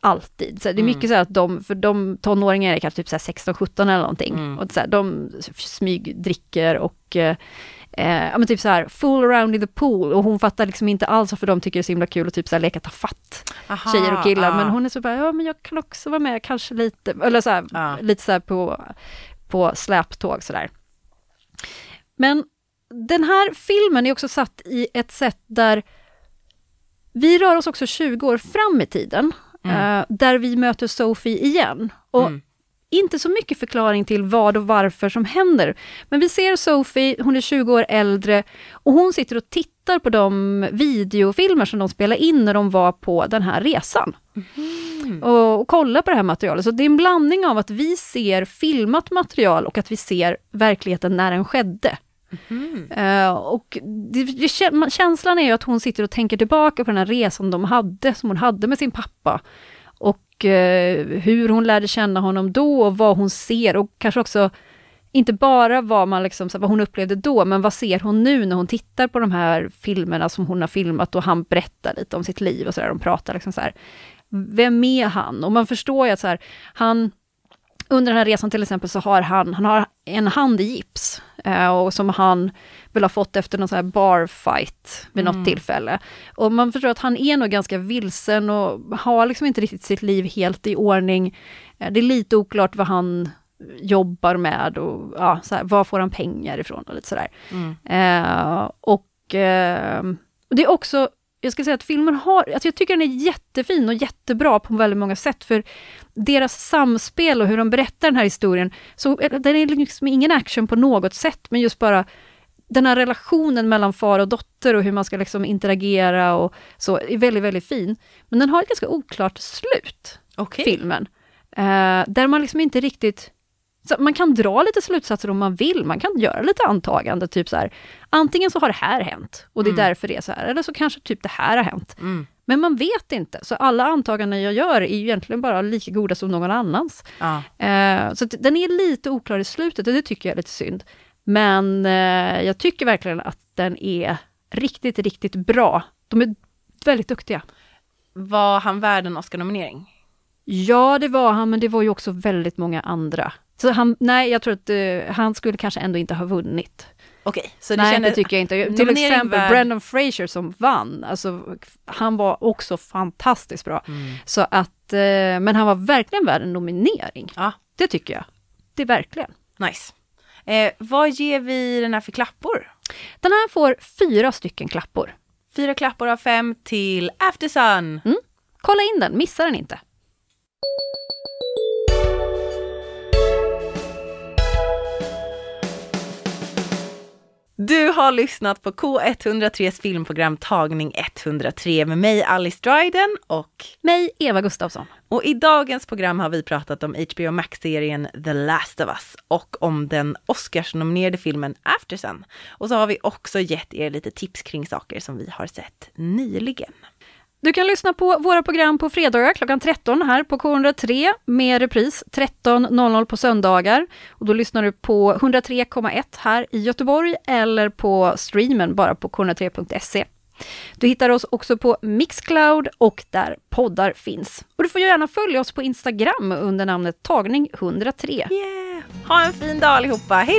A: alltid. Så det är mycket mm. så att de, för de tonåringar är kanske typ 16-17 eller någonting,
B: mm.
A: och så här, de smygdricker och eh, eh, ja men typ så här, full around in the pool och hon fattar liksom inte alls varför de tycker det är så himla kul att typ så här leka ta fatt
B: Aha,
A: tjejer och killar,
B: ah.
A: men hon är så bara, ja men jag kan också vara med kanske lite, eller så här,
B: ah.
A: lite så här på, på släptåg sådär. Men den här filmen är också satt i ett sätt där vi rör oss också 20 år fram i tiden,
B: mm.
A: uh, där vi möter Sophie igen. Och
B: mm
A: inte så mycket förklaring till vad och varför som händer. Men vi ser Sophie, hon är 20 år äldre och hon sitter och tittar på de videofilmer som de spelade in när de var på den här resan.
B: Mm.
A: Och, och kollar på det här materialet. Så det är en blandning av att vi ser filmat material och att vi ser verkligheten när den skedde.
B: Mm.
A: Uh, och det, det, känslan är ju att hon sitter och tänker tillbaka på den här resan de hade, som hon hade med sin pappa. Och Eh, hur hon lärde känna honom då och vad hon ser och kanske också inte bara vad, man liksom, vad hon upplevde då, men vad ser hon nu när hon tittar på de här filmerna som hon har filmat och han berättar lite om sitt liv och sådär, de pratar liksom så här. Vem är han? Och man förstår ju att så här, han under den här resan till exempel så har han, han har en hand i gips. Eh, och som han väl har fått efter någon sån här barfight vid något tillfälle. Och man förstår att han är nog ganska vilsen och har liksom inte riktigt sitt liv helt i ordning. Eh, det är lite oklart vad han jobbar med och ja, så här, var får han pengar ifrån och lite sådär. Eh, och eh, det är också, jag ska säga att filmen har, alltså jag tycker den är jättefin och jättebra på väldigt många sätt, för deras samspel och hur de berättar den här historien, så den är liksom ingen action på något sätt, men just bara den här relationen mellan far och dotter och hur man ska liksom interagera och så, är väldigt, väldigt fin. Men den har ett ganska oklart slut,
B: Okej.
A: filmen. Eh, där man liksom inte riktigt... Så man kan dra lite slutsatser om man vill, man kan göra lite antagande, typ så här. Antingen så har det här hänt och det är därför det är så här, eller så kanske typ det här har hänt.
B: Mm.
A: Men man vet inte, så alla antaganden jag gör är ju egentligen bara lika goda som någon annans.
B: Ja.
A: Eh, så den är lite oklar i slutet och det tycker jag är lite synd. Men eh, jag tycker verkligen att den är riktigt, riktigt bra. De är väldigt duktiga.
B: Var han värd en Oscar-nominering?
A: Ja, det var han, men det var ju också väldigt många andra. Så han, nej, jag tror att eh, han skulle kanske ändå inte ha vunnit.
B: Okej, så du
A: nej,
B: känner...
A: det tycker jag inte. Till exempel
B: värd-
A: Brendan Fraser som vann, alltså, han var också fantastiskt bra.
B: Mm.
A: Så att, eh, men han var verkligen värd en nominering.
B: Ja,
A: Det tycker jag. Det är verkligen.
B: nice. Eh, vad ger vi den här för klappor?
A: Den här får fyra stycken klappor.
B: Fyra klappor av fem till Aftersun.
A: Kolla in den, missa den inte.
B: Du har lyssnat på K103s filmprogram Tagning 103 med mig Alice Dryden och
A: Mig, Eva Gustafsson.
B: Och i dagens program har vi pratat om HBO Max-serien The Last of Us och om den Oscars-nominerade filmen Aftersun. Och så har vi också gett er lite tips kring saker som vi har sett nyligen.
A: Du kan lyssna på våra program på fredagar klockan 13 här på K103 med repris 13.00 på söndagar. Och då lyssnar du på 103,1 här i Göteborg eller på streamen bara på k103.se. Du hittar oss också på Mixcloud och där poddar finns. Och du får gärna följa oss på Instagram under namnet tagning103.
B: Yeah! Ha en fin dag allihopa, hej